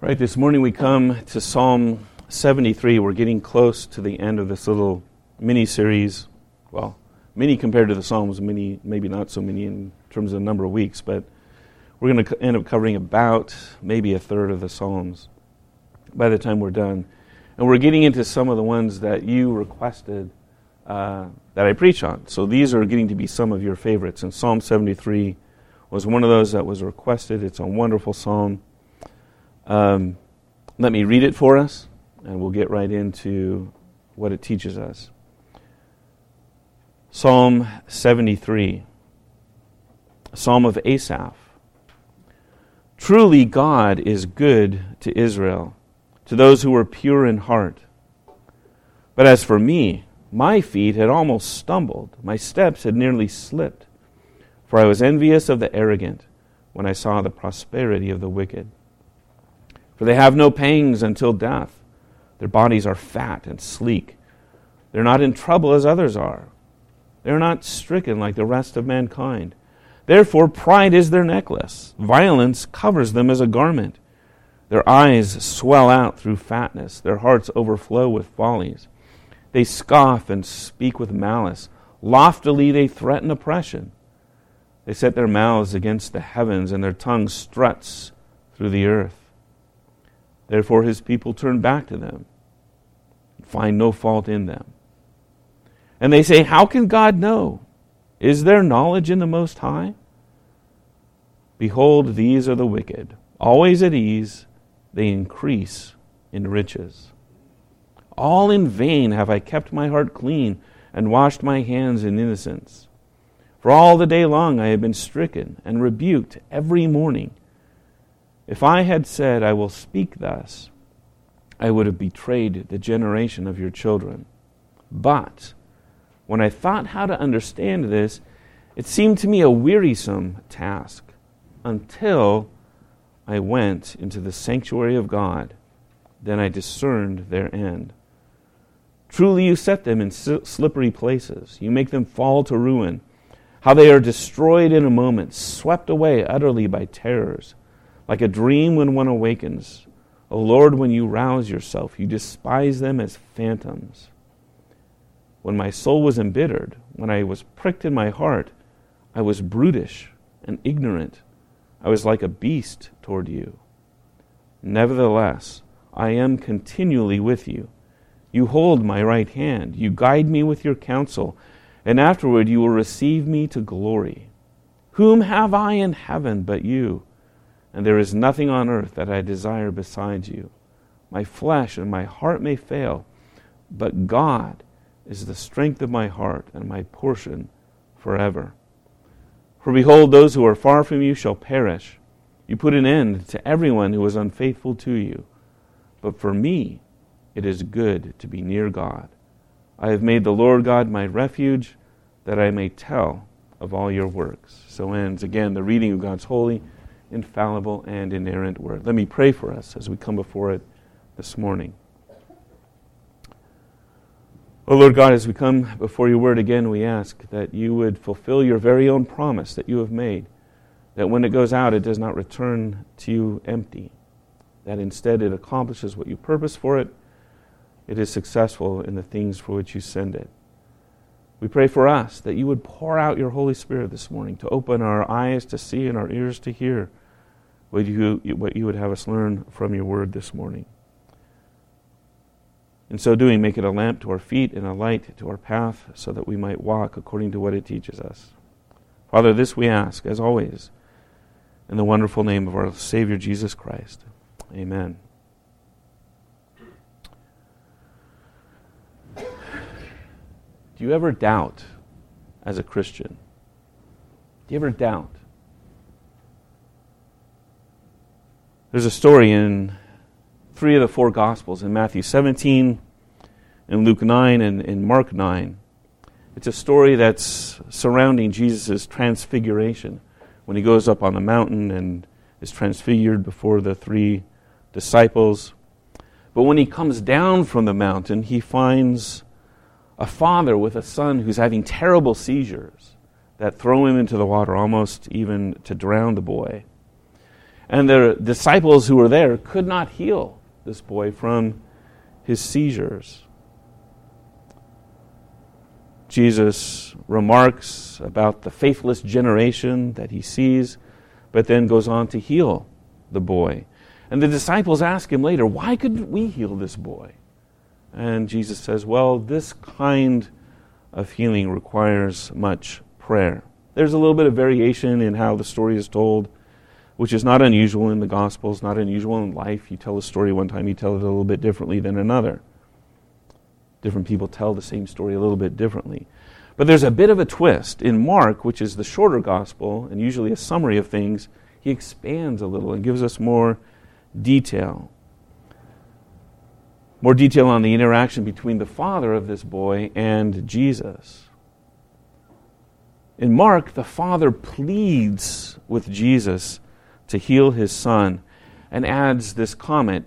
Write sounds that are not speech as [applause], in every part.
Right, this morning we come to Psalm 73. We're getting close to the end of this little mini series. Well, mini compared to the Psalms, mini, maybe not so many in terms of the number of weeks, but we're going to end up covering about maybe a third of the Psalms by the time we're done. And we're getting into some of the ones that you requested uh, that I preach on. So these are getting to be some of your favorites. And Psalm 73 was one of those that was requested. It's a wonderful psalm. Um, let me read it for us, and we'll get right into what it teaches us. Psalm 73, Psalm of Asaph. Truly, God is good to Israel, to those who are pure in heart. But as for me, my feet had almost stumbled, my steps had nearly slipped, for I was envious of the arrogant when I saw the prosperity of the wicked. For they have no pangs until death. Their bodies are fat and sleek. They're not in trouble as others are. They're not stricken like the rest of mankind. Therefore, pride is their necklace. Violence covers them as a garment. Their eyes swell out through fatness. Their hearts overflow with follies. They scoff and speak with malice. Loftily they threaten oppression. They set their mouths against the heavens, and their tongue struts through the earth. Therefore, his people turn back to them and find no fault in them. And they say, How can God know? Is there knowledge in the Most High? Behold, these are the wicked. Always at ease, they increase in riches. All in vain have I kept my heart clean and washed my hands in innocence. For all the day long I have been stricken and rebuked every morning. If I had said, I will speak thus, I would have betrayed the generation of your children. But when I thought how to understand this, it seemed to me a wearisome task until I went into the sanctuary of God. Then I discerned their end. Truly, you set them in slippery places. You make them fall to ruin. How they are destroyed in a moment, swept away utterly by terrors like a dream when one awakens. O Lord, when you rouse yourself, you despise them as phantoms. When my soul was embittered, when I was pricked in my heart, I was brutish and ignorant. I was like a beast toward you. Nevertheless, I am continually with you. You hold my right hand. You guide me with your counsel, and afterward you will receive me to glory. Whom have I in heaven but you? And there is nothing on earth that I desire besides you. My flesh and my heart may fail, but God is the strength of my heart and my portion forever. For behold, those who are far from you shall perish. You put an end to everyone who is unfaithful to you. But for me, it is good to be near God. I have made the Lord God my refuge, that I may tell of all your works. So ends again the reading of God's holy infallible, and inerrant word. Let me pray for us as we come before it this morning. O oh Lord God, as we come before your word again, we ask that you would fulfill your very own promise that you have made, that when it goes out, it does not return to you empty, that instead it accomplishes what you purpose for it, it is successful in the things for which you send it. We pray for us that you would pour out your Holy Spirit this morning to open our eyes to see and our ears to hear what you, what you would have us learn from your word this morning. In so doing, make it a lamp to our feet and a light to our path so that we might walk according to what it teaches us. Father, this we ask, as always, in the wonderful name of our Savior Jesus Christ. Amen. Do you ever doubt as a Christian? Do you ever doubt? There's a story in three of the four Gospels in Matthew 17, in Luke 9, and in Mark 9. It's a story that's surrounding Jesus' transfiguration when he goes up on the mountain and is transfigured before the three disciples. But when he comes down from the mountain, he finds a father with a son who's having terrible seizures that throw him into the water, almost even to drown the boy. And the disciples who were there could not heal this boy from his seizures. Jesus remarks about the faithless generation that he sees, but then goes on to heal the boy. And the disciples ask him later, Why couldn't we heal this boy? And Jesus says, Well, this kind of healing requires much prayer. There's a little bit of variation in how the story is told, which is not unusual in the Gospels, not unusual in life. You tell a story one time, you tell it a little bit differently than another. Different people tell the same story a little bit differently. But there's a bit of a twist. In Mark, which is the shorter gospel and usually a summary of things, he expands a little and gives us more detail. More detail on the interaction between the father of this boy and Jesus. In Mark, the father pleads with Jesus to heal his son and adds this comment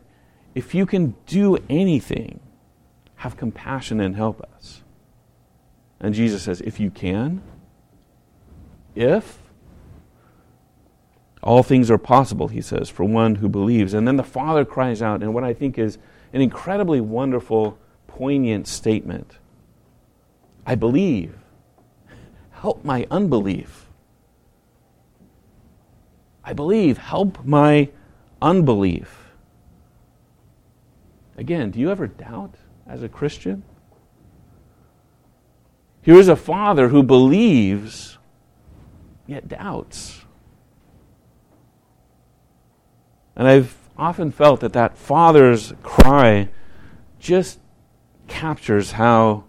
If you can do anything, have compassion and help us. And Jesus says, If you can, if, all things are possible, he says, for one who believes. And then the Father cries out, and what I think is an incredibly wonderful, poignant statement I believe. Help my unbelief. I believe. Help my unbelief. Again, do you ever doubt as a Christian? Here is a father who believes, yet doubts. And I've often felt that that father's cry just captures how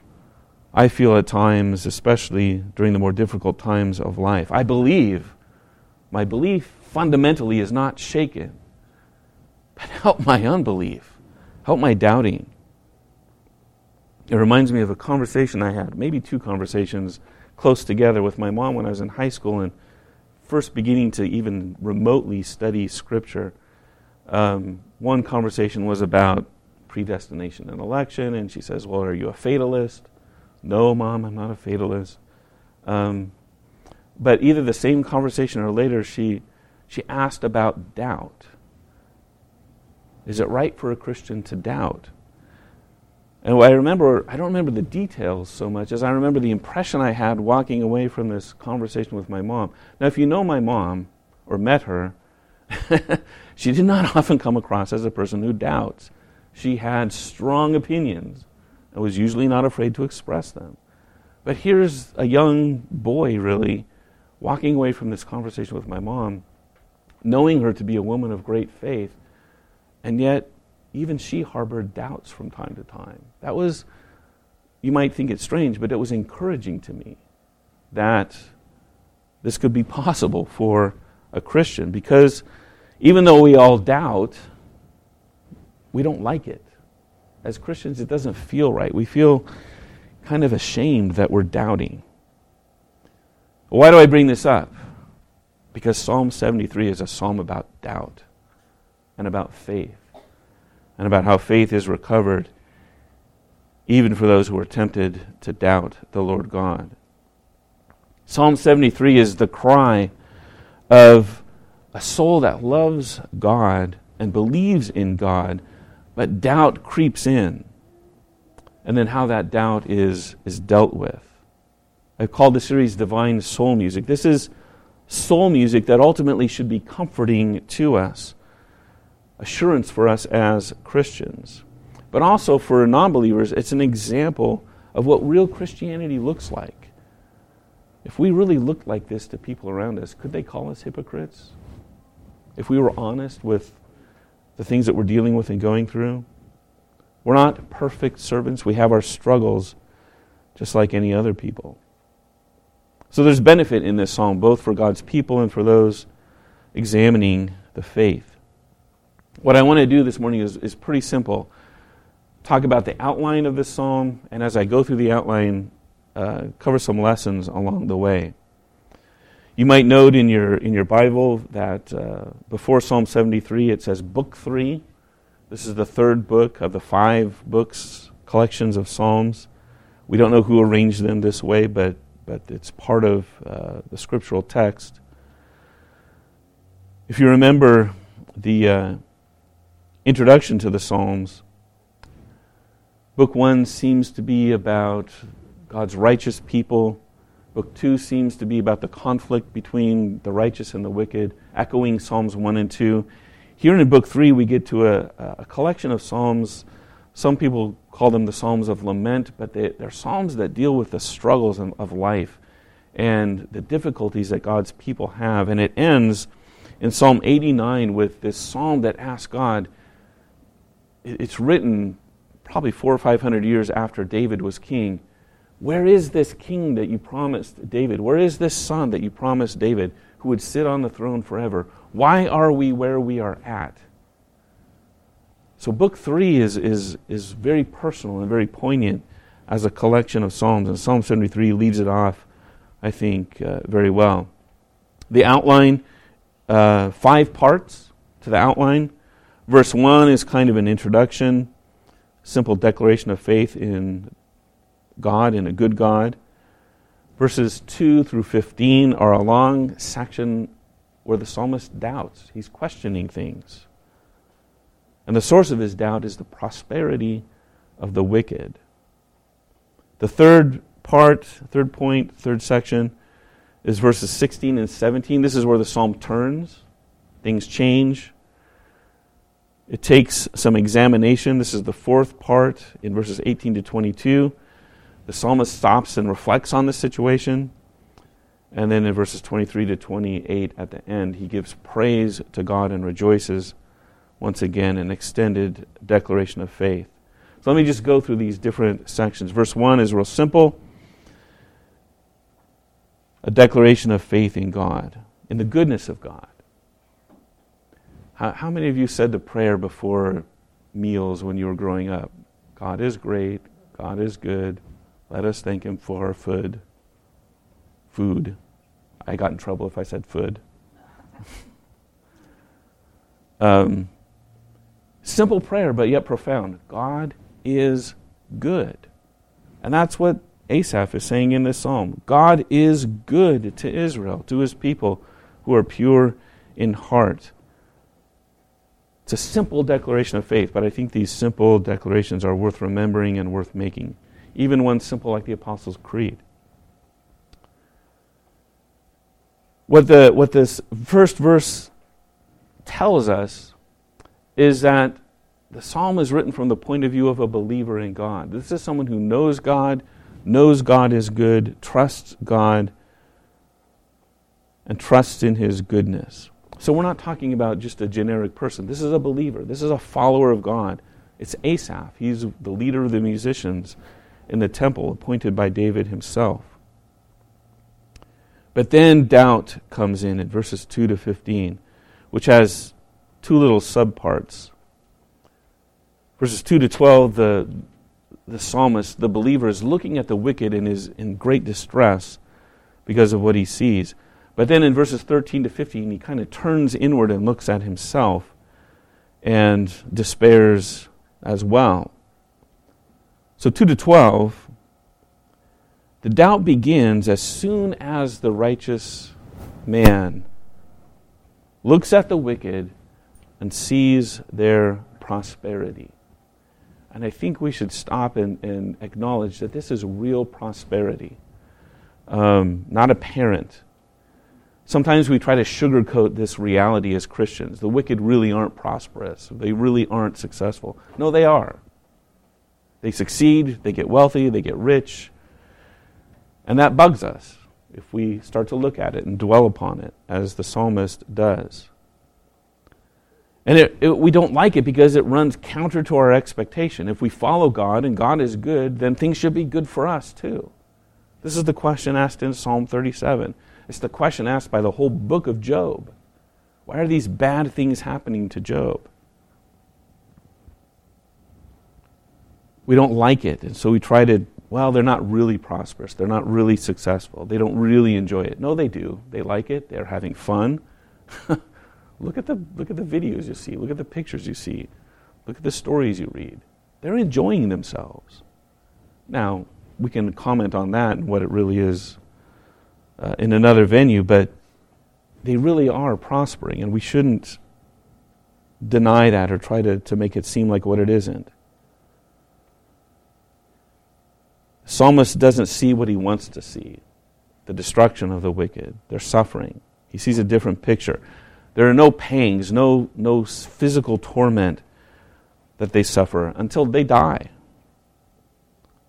I feel at times, especially during the more difficult times of life. I believe. My belief fundamentally is not shaken. But [laughs] help my unbelief. Help my doubting. It reminds me of a conversation I had, maybe two conversations close together with my mom when I was in high school and first beginning to even remotely study Scripture. Um, one conversation was about predestination and election, and she says, Well, are you a fatalist? No, mom, I'm not a fatalist. Um, but either the same conversation or later, she, she asked about doubt. Is it right for a Christian to doubt? And I remember, I don't remember the details so much as I remember the impression I had walking away from this conversation with my mom. Now, if you know my mom or met her, [laughs] she did not [laughs] often come across as a person who doubts. She had strong opinions and was usually not afraid to express them. But here's a young boy, really, walking away from this conversation with my mom, knowing her to be a woman of great faith, and yet even she harbored doubts from time to time. That was, you might think it's strange, but it was encouraging to me that this could be possible for a Christian because even though we all doubt, we don't like it. As Christians, it doesn't feel right. We feel kind of ashamed that we're doubting. Why do I bring this up? Because Psalm 73 is a psalm about doubt and about faith and about how faith is recovered even for those who are tempted to doubt the Lord God. Psalm 73 is the cry of a soul that loves God and believes in God, but doubt creeps in. And then how that doubt is, is dealt with. I've called the series Divine Soul Music. This is soul music that ultimately should be comforting to us assurance for us as Christians. But also for non believers, it's an example of what real Christianity looks like. If we really looked like this to people around us, could they call us hypocrites? If we were honest with the things that we're dealing with and going through? We're not perfect servants. We have our struggles just like any other people. So there's benefit in this psalm, both for God's people and for those examining the faith. What I want to do this morning is, is pretty simple. Talk about the outline of this psalm, and as I go through the outline, uh, cover some lessons along the way. You might note in your, in your Bible that uh, before Psalm 73 it says Book 3. This is the third book of the five books, collections of Psalms. We don't know who arranged them this way, but, but it's part of uh, the scriptural text. If you remember, the uh, introduction to the Psalms, book one seems to be about God's righteous people. Book two seems to be about the conflict between the righteous and the wicked, echoing Psalms 1 and 2. Here in book three, we get to a, a collection of Psalms. Some people call them the Psalms of Lament, but they, they're Psalms that deal with the struggles of, of life and the difficulties that God's people have. And it ends in Psalm 89 with this psalm that asks God, it's written probably four or five hundred years after David was king. Where is this king that you promised David? Where is this son that you promised David who would sit on the throne forever? Why are we where we are at? So, book three is, is, is very personal and very poignant as a collection of Psalms, and Psalm 73 leads it off, I think, uh, very well. The outline, uh, five parts to the outline. Verse 1 is kind of an introduction, simple declaration of faith in God and a good God. Verses 2 through 15 are a long section where the psalmist doubts. He's questioning things. And the source of his doubt is the prosperity of the wicked. The third part, third point, third section is verses 16 and 17. This is where the psalm turns, things change. It takes some examination. This is the fourth part in verses 18 to 22. The psalmist stops and reflects on the situation. And then in verses 23 to 28 at the end, he gives praise to God and rejoices once again an extended declaration of faith. So let me just go through these different sections. Verse 1 is real simple a declaration of faith in God, in the goodness of God. How, how many of you said the prayer before meals when you were growing up? God is great, God is good, let us thank Him for our food. Food. I got in trouble if I said food. [laughs] um, simple prayer, but yet profound. God is good. And that's what Asaph is saying in this psalm. God is good to Israel, to his people who are pure in heart. It's a simple declaration of faith, but I think these simple declarations are worth remembering and worth making even one simple like the Apostles' Creed. What, the, what this first verse tells us is that the psalm is written from the point of view of a believer in God. This is someone who knows God, knows God is good, trusts God, and trusts in his goodness. So we're not talking about just a generic person. This is a believer, this is a follower of God. It's Asaph, he's the leader of the musicians in the temple appointed by David himself. But then doubt comes in in verses 2 to 15, which has two little subparts. Verses 2 to 12, the, the psalmist, the believer, is looking at the wicked and is in great distress because of what he sees. But then in verses 13 to 15, he kind of turns inward and looks at himself and despairs as well. So 2 to 12, the doubt begins as soon as the righteous man looks at the wicked and sees their prosperity. And I think we should stop and, and acknowledge that this is real prosperity, um, not apparent. Sometimes we try to sugarcoat this reality as Christians. The wicked really aren't prosperous, they really aren't successful. No, they are. They succeed, they get wealthy, they get rich. And that bugs us if we start to look at it and dwell upon it, as the psalmist does. And it, it, we don't like it because it runs counter to our expectation. If we follow God and God is good, then things should be good for us too. This is the question asked in Psalm 37. It's the question asked by the whole book of Job. Why are these bad things happening to Job? We don't like it. And so we try to, well, they're not really prosperous. They're not really successful. They don't really enjoy it. No, they do. They like it. They're having fun. [laughs] look, at the, look at the videos you see. Look at the pictures you see. Look at the stories you read. They're enjoying themselves. Now, we can comment on that and what it really is uh, in another venue, but they really are prospering, and we shouldn't deny that or try to, to make it seem like what it isn't. Psalmist doesn't see what he wants to see the destruction of the wicked, their suffering. He sees a different picture. There are no pangs, no, no physical torment that they suffer until they die.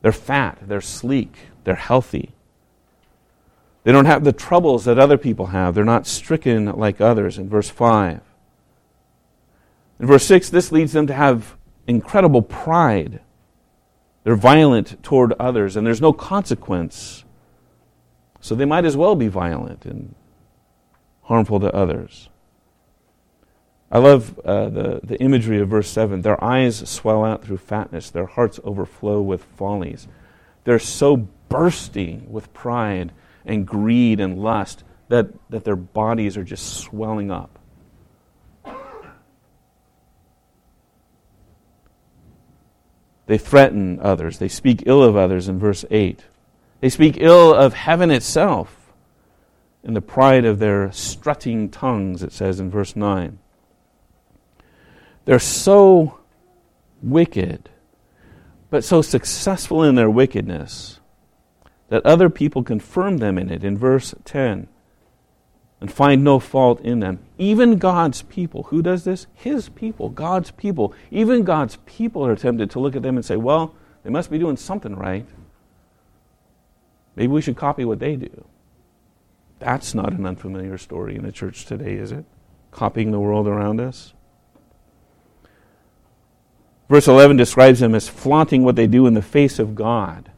They're fat, they're sleek, they're healthy. They don't have the troubles that other people have. They're not stricken like others in verse 5. In verse 6, this leads them to have incredible pride. They're violent toward others, and there's no consequence. So they might as well be violent and harmful to others. I love uh, the, the imagery of verse 7. Their eyes swell out through fatness, their hearts overflow with follies. They're so bursting with pride and greed and lust that, that their bodies are just swelling up. They threaten others. They speak ill of others in verse 8. They speak ill of heaven itself in the pride of their strutting tongues, it says in verse 9. They're so wicked, but so successful in their wickedness that other people confirm them in it in verse 10 and find no fault in them. Even God's people. Who does this? His people, God's people. Even God's people are tempted to look at them and say, well, they must be doing something right. Maybe we should copy what they do. That's not an unfamiliar story in the church today, is it? Copying the world around us. Verse 11 describes them as flaunting what they do in the face of God.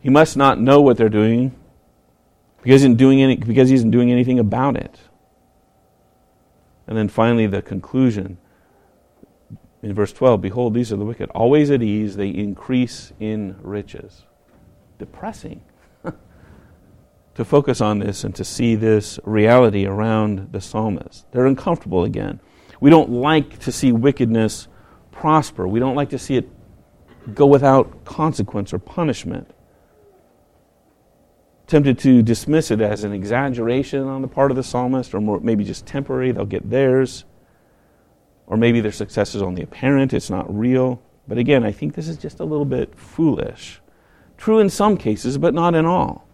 He must not know what they're doing because, isn't doing any, because he isn't doing anything about it. And then finally, the conclusion in verse 12 Behold, these are the wicked, always at ease, they increase in riches. Depressing [laughs] to focus on this and to see this reality around the psalmist. They're uncomfortable again. We don't like to see wickedness prosper, we don't like to see it go without consequence or punishment tempted to dismiss it as an exaggeration on the part of the psalmist, or more, maybe just temporary, they'll get theirs. Or maybe their success is only apparent, it's not real. But again, I think this is just a little bit foolish. True in some cases, but not in all.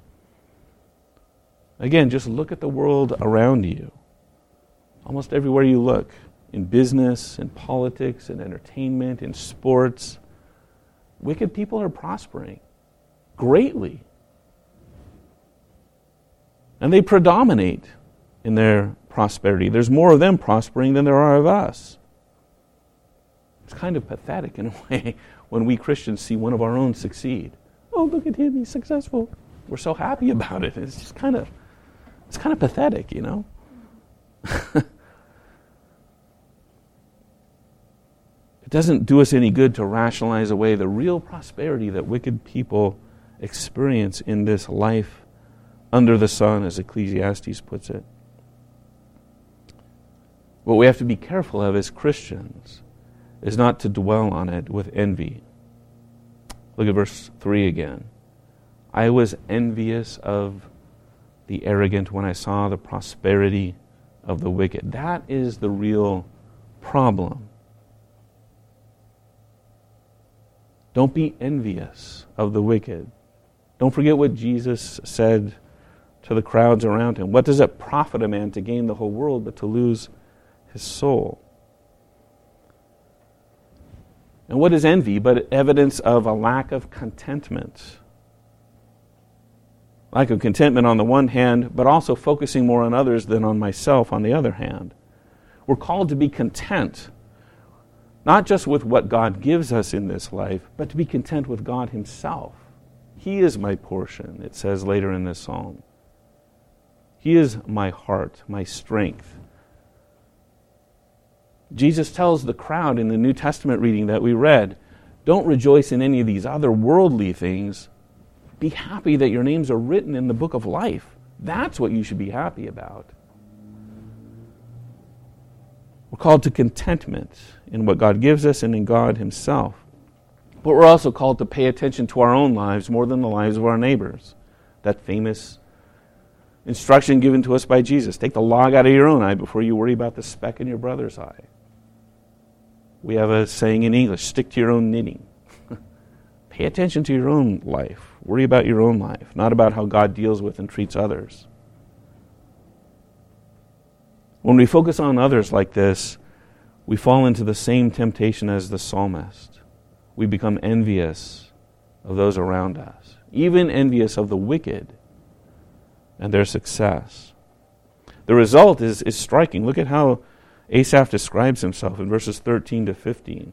Again, just look at the world around you. Almost everywhere you look in business, in politics, in entertainment, in sports wicked people are prospering greatly. And they predominate in their prosperity. There's more of them prospering than there are of us. It's kind of pathetic in a [laughs] way when we Christians see one of our own succeed. Oh, look at him, he's successful. We're so happy about it. It's just kind of it's kind of pathetic, you know? [laughs] it doesn't do us any good to rationalize away the real prosperity that wicked people experience in this life under the sun, as Ecclesiastes puts it. What we have to be careful of as Christians is not to dwell on it with envy. Look at verse 3 again. I was envious of the arrogant when I saw the prosperity of the wicked. That is the real problem. Don't be envious of the wicked. Don't forget what Jesus said to the crowds around him. What does it profit a man to gain the whole world but to lose his soul? And what is envy but evidence of a lack of contentment? Lack of contentment on the one hand, but also focusing more on others than on myself on the other hand. We're called to be content, not just with what God gives us in this life, but to be content with God Himself. He is my portion, it says later in this psalm. He is my heart, my strength. Jesus tells the crowd in the New Testament reading that we read don't rejoice in any of these other worldly things. Be happy that your names are written in the book of life. That's what you should be happy about. We're called to contentment in what God gives us and in God Himself. But we're also called to pay attention to our own lives more than the lives of our neighbors. That famous instruction given to us by Jesus take the log out of your own eye before you worry about the speck in your brother's eye. We have a saying in English stick to your own knitting. [laughs] Pay attention to your own life. Worry about your own life, not about how God deals with and treats others. When we focus on others like this, we fall into the same temptation as the psalmist. We become envious of those around us, even envious of the wicked and their success. The result is, is striking. Look at how Asaph describes himself in verses 13 to 15.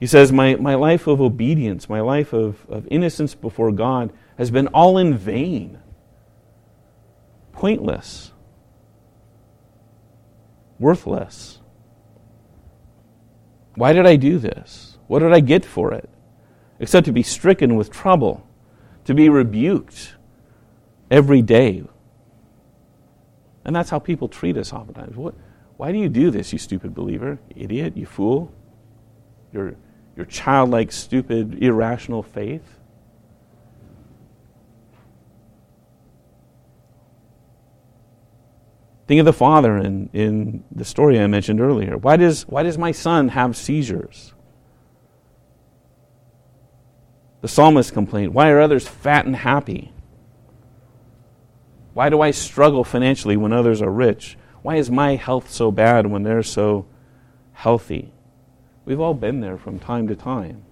He says, My, my life of obedience, my life of, of innocence before God has been all in vain, pointless, worthless. Why did I do this? What did I get for it? Except to be stricken with trouble, to be rebuked every day. And that's how people treat us oftentimes. What, why do you do this, you stupid believer? Idiot, you fool? Your, your childlike, stupid, irrational faith? Think of the father in, in the story I mentioned earlier. Why does, why does my son have seizures? The psalmist complained, Why are others fat and happy? Why do I struggle financially when others are rich? Why is my health so bad when they're so healthy? We've all been there from time to time.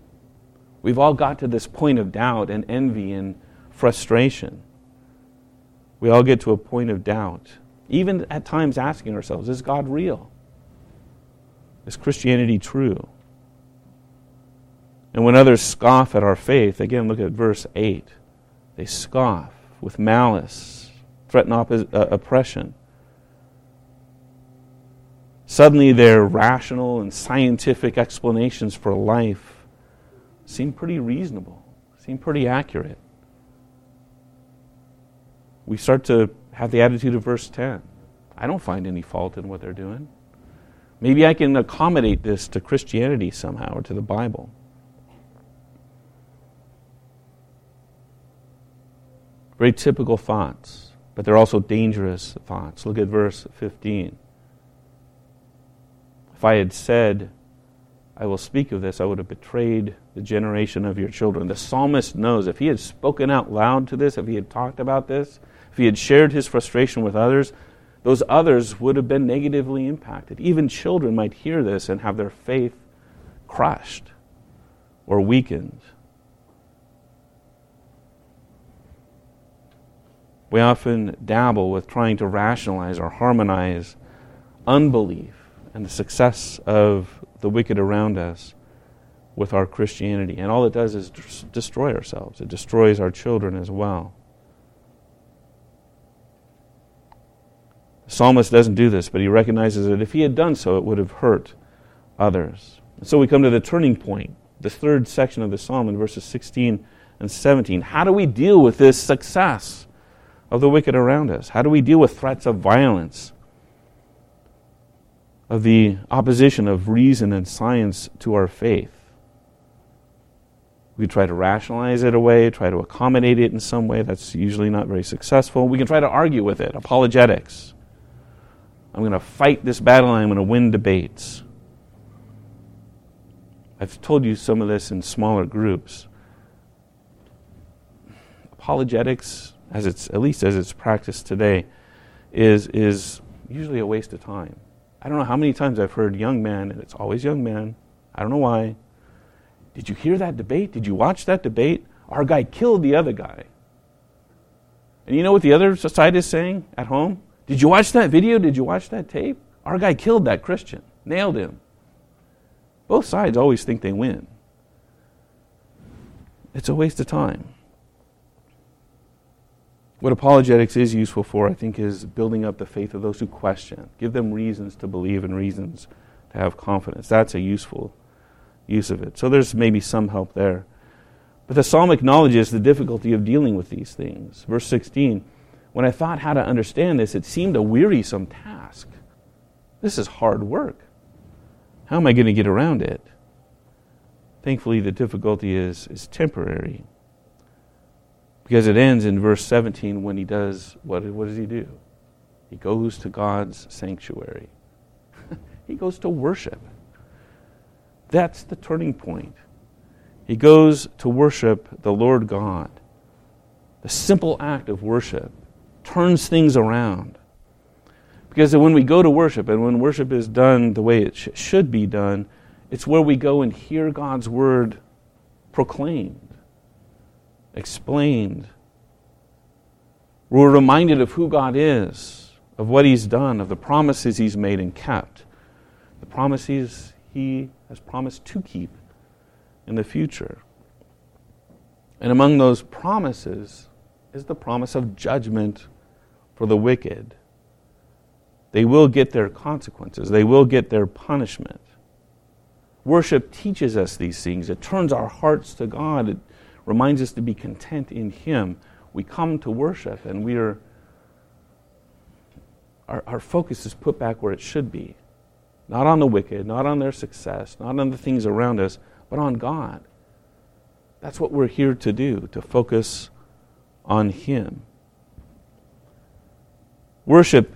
We've all got to this point of doubt and envy and frustration. We all get to a point of doubt even at times asking ourselves, is God real? Is Christianity true? And when others scoff at our faith, again, look at verse 8. They scoff with malice, threaten uh, oppression. Suddenly, their rational and scientific explanations for life seem pretty reasonable, seem pretty accurate. We start to have the attitude of verse 10. I don't find any fault in what they're doing. Maybe I can accommodate this to Christianity somehow or to the Bible. Very typical thoughts, but they're also dangerous thoughts. Look at verse 15. If I had said, I will speak of this, I would have betrayed the generation of your children. The psalmist knows if he had spoken out loud to this, if he had talked about this, if he had shared his frustration with others, those others would have been negatively impacted. Even children might hear this and have their faith crushed or weakened. We often dabble with trying to rationalize or harmonize unbelief and the success of the wicked around us with our Christianity. And all it does is destroy ourselves, it destroys our children as well. The psalmist doesn't do this, but he recognizes that if he had done so, it would have hurt others. And so we come to the turning point, the third section of the psalm in verses 16 and 17. How do we deal with this success of the wicked around us? How do we deal with threats of violence, of the opposition of reason and science to our faith? We try to rationalize it away, try to accommodate it in some way. That's usually not very successful. We can try to argue with it, apologetics. I'm going to fight this battle and I'm going to win debates. I've told you some of this in smaller groups. Apologetics, as it's at least as it's practiced today, is is usually a waste of time. I don't know how many times I've heard young men, and it's always young men. I don't know why. Did you hear that debate? Did you watch that debate? Our guy killed the other guy. And you know what the other side is saying at home? Did you watch that video? Did you watch that tape? Our guy killed that Christian, nailed him. Both sides always think they win. It's a waste of time. What apologetics is useful for, I think, is building up the faith of those who question. Give them reasons to believe and reasons to have confidence. That's a useful use of it. So there's maybe some help there. But the psalm acknowledges the difficulty of dealing with these things. Verse 16 when I thought how to understand this, it seemed a wearisome task. This is hard work. How am I going to get around it? Thankfully, the difficulty is, is temporary. Because it ends in verse 17 when he does, what, what does he do? He goes to God's sanctuary. [laughs] he goes to worship. That's the turning point. He goes to worship the Lord God. The simple act of worship turns things around. Because when we go to worship, and when worship is done the way it sh- should be done, it's where we go and hear God's word proclaimed, explained. We're reminded of who God is, of what He's done, of the promises He's made and kept, the promises He has promised to keep in the future. And among those promises is the promise of judgment for the wicked. They will get their consequences, they will get their punishment. Worship teaches us these things. It turns our hearts to God. It reminds us to be content in Him. We come to worship and we are, our, our focus is put back where it should be. Not on the wicked, not on their success, not on the things around us, but on God. That's what we're here to do, to focus on Him. Worship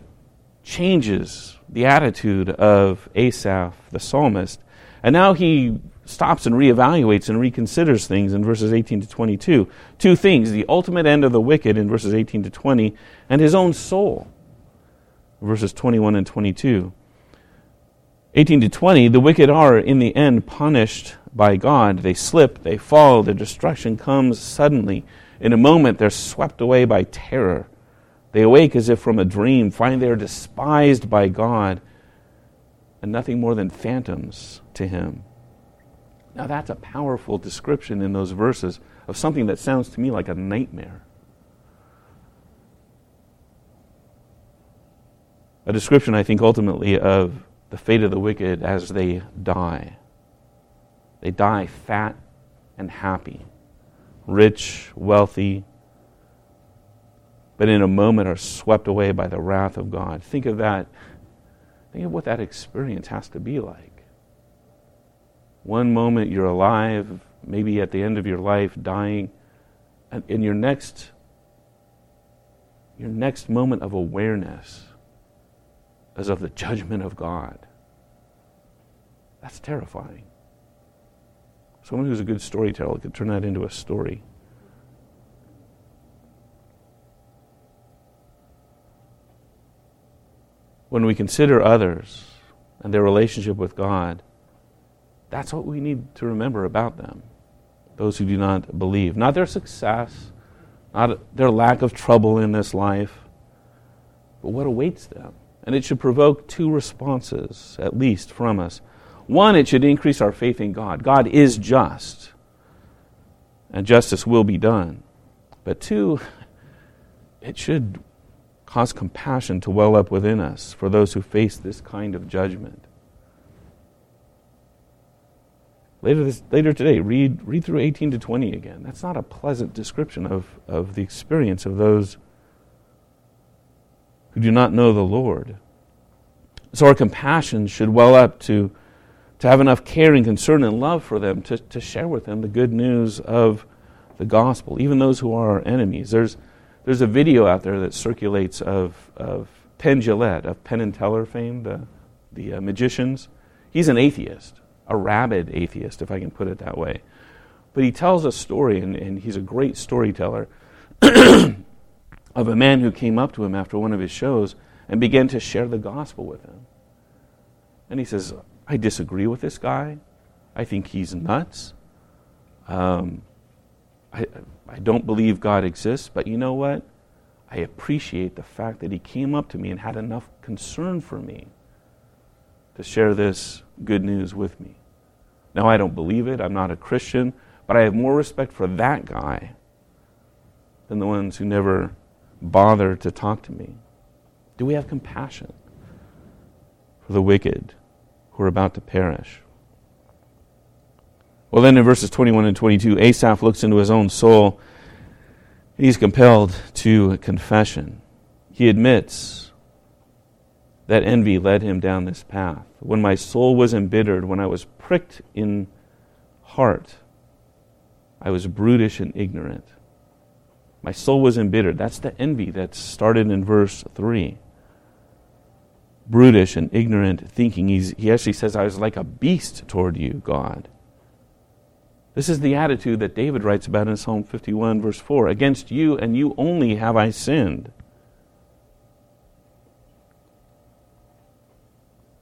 changes the attitude of Asaph, the psalmist. And now he stops and reevaluates and reconsiders things in verses 18 to 22. Two things the ultimate end of the wicked in verses 18 to 20, and his own soul, verses 21 and 22. 18 to 20, the wicked are in the end punished by God. They slip, they fall, their destruction comes suddenly. In a moment, they're swept away by terror. They awake as if from a dream, find they are despised by God and nothing more than phantoms to Him. Now, that's a powerful description in those verses of something that sounds to me like a nightmare. A description, I think, ultimately of the fate of the wicked as they die. They die fat and happy, rich, wealthy, but in a moment are swept away by the wrath of God. Think of that. Think of what that experience has to be like. One moment you're alive, maybe at the end of your life, dying, and in your next your next moment of awareness is of the judgment of God. That's terrifying. Someone who's a good storyteller could turn that into a story. when we consider others and their relationship with God, that's what we need to remember about them. Those who do not believe. Not their success, not their lack of trouble in this life, but what awaits them. And it should provoke two responses, at least, from us. One, it should increase our faith in God. God is just, and justice will be done. But two, [laughs] it should cause compassion to well up within us for those who face this kind of judgment. Later, this, later today, read, read through 18 to 20 again. That's not a pleasant description of, of the experience of those who do not know the Lord. So our compassion should well up to, to have enough care and concern and love for them to, to share with them the good news of the gospel, even those who are our enemies. There's, there's a video out there that circulates of, of Penn Jillette, of Penn and Teller fame, the, the uh, magicians. He's an atheist, a rabid atheist, if I can put it that way. But he tells a story, and, and he's a great storyteller, [clears throat] of a man who came up to him after one of his shows and began to share the gospel with him. And he says, I disagree with this guy. I think he's nuts. Um, I, I don't believe God exists, but you know what? I appreciate the fact that He came up to me and had enough concern for me to share this good news with me. Now, I don't believe it. I'm not a Christian, but I have more respect for that guy than the ones who never bother to talk to me. Do we have compassion for the wicked who are about to perish? Well, then in verses 21 and 22, Asaph looks into his own soul. He's compelled to confession. He admits that envy led him down this path. When my soul was embittered, when I was pricked in heart, I was brutish and ignorant. My soul was embittered. That's the envy that started in verse 3. Brutish and ignorant thinking. He's, he actually says, I was like a beast toward you, God. This is the attitude that David writes about in Psalm 51, verse 4. Against you and you only have I sinned.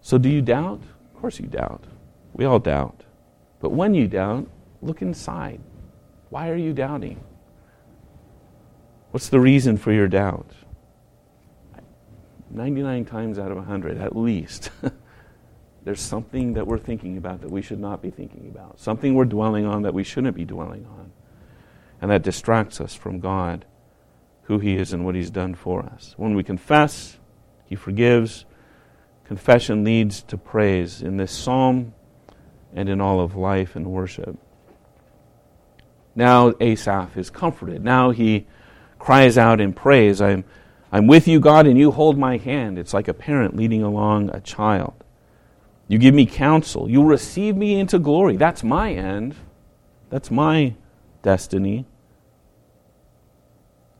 So, do you doubt? Of course, you doubt. We all doubt. But when you doubt, look inside. Why are you doubting? What's the reason for your doubt? 99 times out of 100, at least, [laughs] there's something that we're thinking about that we should not be thinking about, something we're dwelling on that we shouldn't be dwelling on, and that distracts us from God, who He is, and what He's done for us. When we confess, He forgives. Confession leads to praise in this psalm and in all of life and worship. Now Asaph is comforted. Now he cries out in praise I'm, I'm with you, God, and you hold my hand. It's like a parent leading along a child. You give me counsel. You receive me into glory. That's my end. That's my destiny.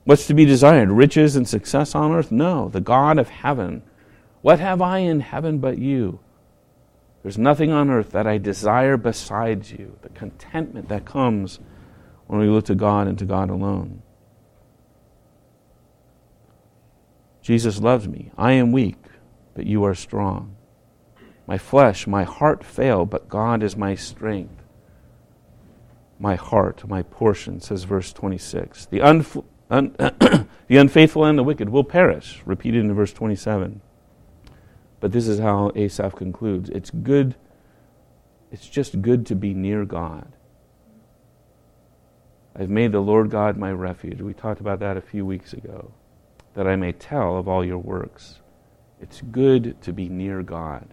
What's to be desired? Riches and success on earth? No. The God of heaven. What have I in heaven but you? There's nothing on earth that I desire besides you. The contentment that comes when we look to God and to God alone. Jesus loves me. I am weak, but you are strong. My flesh, my heart fail, but God is my strength. My heart, my portion, says verse 26. The, unf- un- [clears throat] the unfaithful and the wicked will perish, repeated in verse 27. But this is how Asaph concludes it's good, it's just good to be near God. I've made the Lord God my refuge. We talked about that a few weeks ago that I may tell of all your works. It's good to be near God.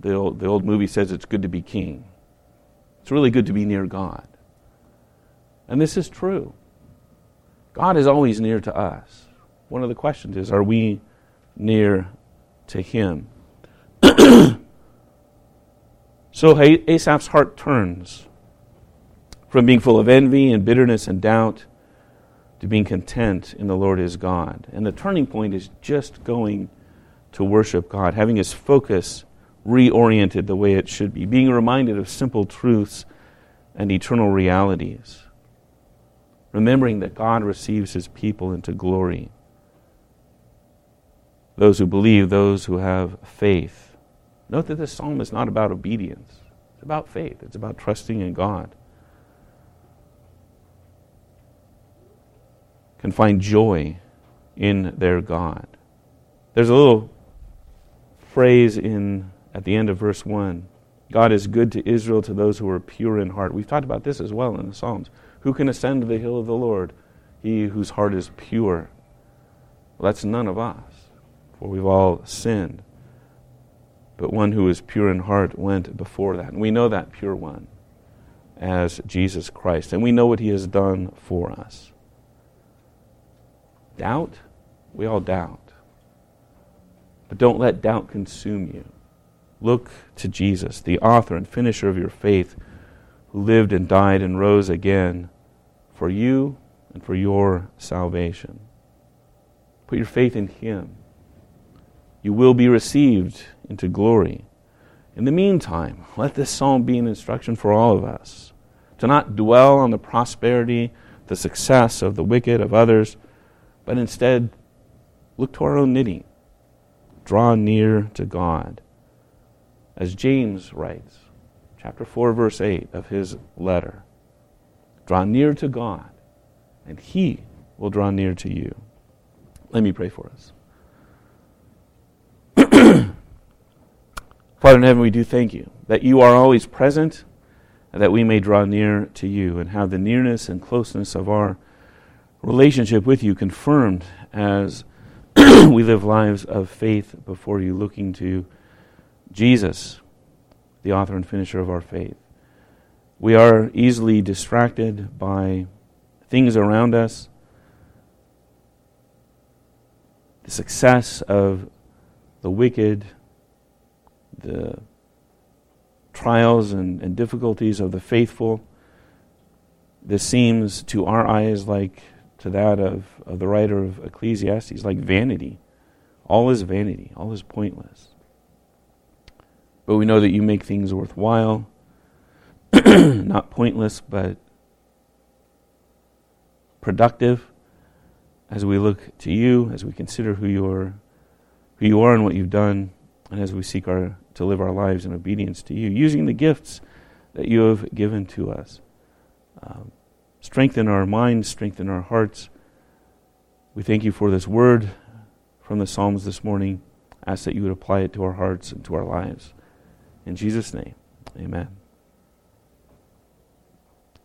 The old, the old movie says it's good to be king. It's really good to be near God. And this is true. God is always near to us. One of the questions is are we near to Him? [clears throat] so Asaph's heart turns from being full of envy and bitterness and doubt to being content in the Lord his God. And the turning point is just going to worship God, having his focus reoriented the way it should be, being reminded of simple truths and eternal realities, remembering that God receives his people into glory. Those who believe, those who have faith. Note that this psalm is not about obedience, it's about faith, it's about trusting in God. can find joy in their God. There's a little phrase in at the end of verse 1. God is good to Israel to those who are pure in heart. We've talked about this as well in the Psalms. Who can ascend the hill of the Lord? He whose heart is pure. Well, that's none of us, for we've all sinned. But one who is pure in heart went before that. And we know that pure one as Jesus Christ. And we know what he has done for us. Doubt? We all doubt. But don't let doubt consume you. Look to Jesus, the author and finisher of your faith, who lived and died and rose again for you and for your salvation. Put your faith in Him. You will be received into glory. In the meantime, let this psalm be an instruction for all of us to not dwell on the prosperity, the success of the wicked, of others but instead look to our own knitting. Draw near to God. As James writes, chapter 4, verse 8 of his letter draw near to God, and he will draw near to you. Let me pray for us. Father in heaven, we do thank you that you are always present that we may draw near to you and have the nearness and closeness of our relationship with you confirmed as [clears throat] we live lives of faith before you, looking to Jesus, the author and finisher of our faith. We are easily distracted by things around us, the success of the wicked, the trials and, and difficulties of the faithful this seems to our eyes like to that of, of the writer of Ecclesiastes, like vanity. All is vanity, all is pointless. But we know that you make things worthwhile, [clears throat] not pointless, but productive as we look to you, as we consider who you are, who you are and what you've done, and as we seek our, to live our lives in obedience to you, using the gifts that you have given to us. Um, strengthen our minds, strengthen our hearts. We thank you for this word from the Psalms this morning. Ask that you would apply it to our hearts and to our lives. In Jesus' name, amen.